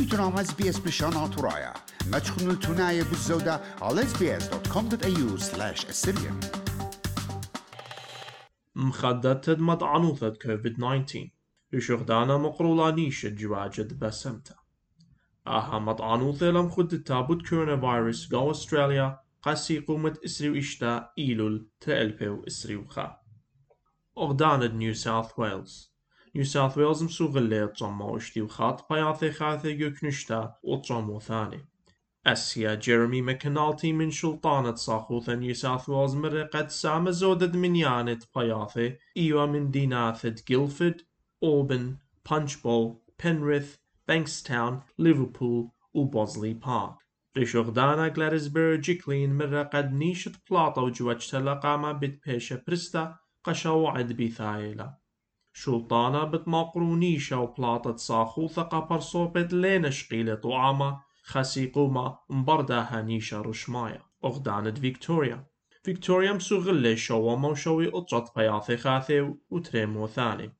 إجرام إس بي إس بلشان ترايا ما تشخنوا التناية بالزودة على sbs.com.au slash assyrian مخدت تدمت عنوثة كوفيد 19 لشغدانا مقرولة نيشة جواجد بسمتا. آها مطعنوثة لم خد تابوت كورونا فيروس جو أستراليا قاسي قومة إسري إشتا إيلول تألبيو إسري وخا أغداند نيو ساوث ويلز. ساوث ويلز مسوغلي تصمو إشتي وخات بياثي خاثي يكنشتا وتصمو ثاني أسيا جيرمي مكنالتي من شلطانة صاخوثة نيو ساوث ويلز مرقت سامة زودد من يانت بياثي إيوا من ديناثة جيلفيد أوبن بانش بول بنريث بانكستاون ليفربول وبوزلي بارك ريشوغدانا جلاريسبيرج جيكلين مرة قد نيشت بلاطة وجوج تلقامة بيت بيشة برستا قشا عد بيثايلة شلطانة بتماقرو نيشة وبلاطة صاخو ثقا برصوبت لين شقيلة طعامة خسي قومة مبردها نيشة رشماية أغدانة فيكتوريا فيكتوريا مسوغلي شوما وشوي قطرة بياثي خاثي وتريمو ثاني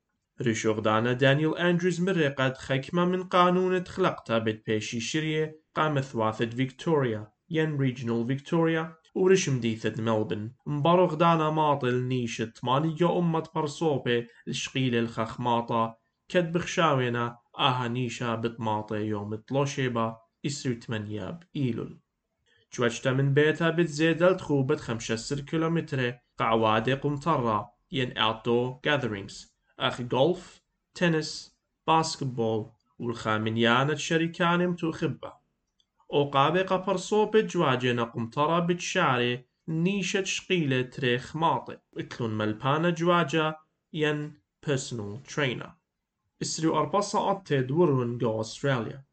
ريشوغدانا دانيال أندريز مرقد خكمة من قانون تخلقتا بيت بيشي شرية قام ثواثة فيكتوريا ين ريجنال فيكتوريا ورشم ديثة ملبن مبارغ دانا ماطل نيشة مانية أمة برصوبة الشقيلة الخخماطة. كد بخشاوينا. آها نيشا بتماطة يوم تلوشيبا إسر تمنياب إيلول. جوجتا من بيتا بتزيد خوبة خمسة كيلومتر. قعوادة قمطرة. ين outdoor gatherings. أخ جولف تنس باسكتبول. والخامنيانة شركان متوخبة وقابي قبر صوب جواجنا قمطرة بتشاري نيشة شقيلة تريخ ماطي. اكلون ملبانا جواجا ين personal trainer. اسرو أربصة أتد ورون جو أستراليا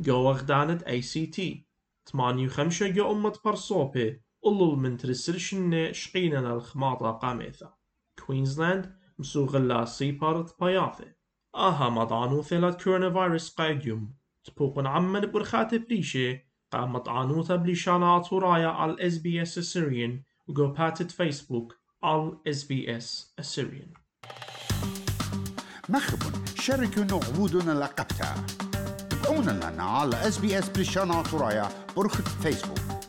جو أغدانت أي سي تي تمانيو خمسة جو أمة برصوبي أولو من ترسرشن شقينا الخماطة قاميثا كوينزلاند مسوغلا سيبارت باياثي آها مضانو ثلاث كورونا فيروس قايديوم تبوقن عمن برخات بريشي قامت عنوثة بلشانات ورايا على اس بي اس اسيريان وجو باتت فيسبوك على اس بي اس اسيريان مخبون شاركوا نعبودنا لقبتا تابعونا لنا على اس بي اس بلشان ترايا برخة فيسبوك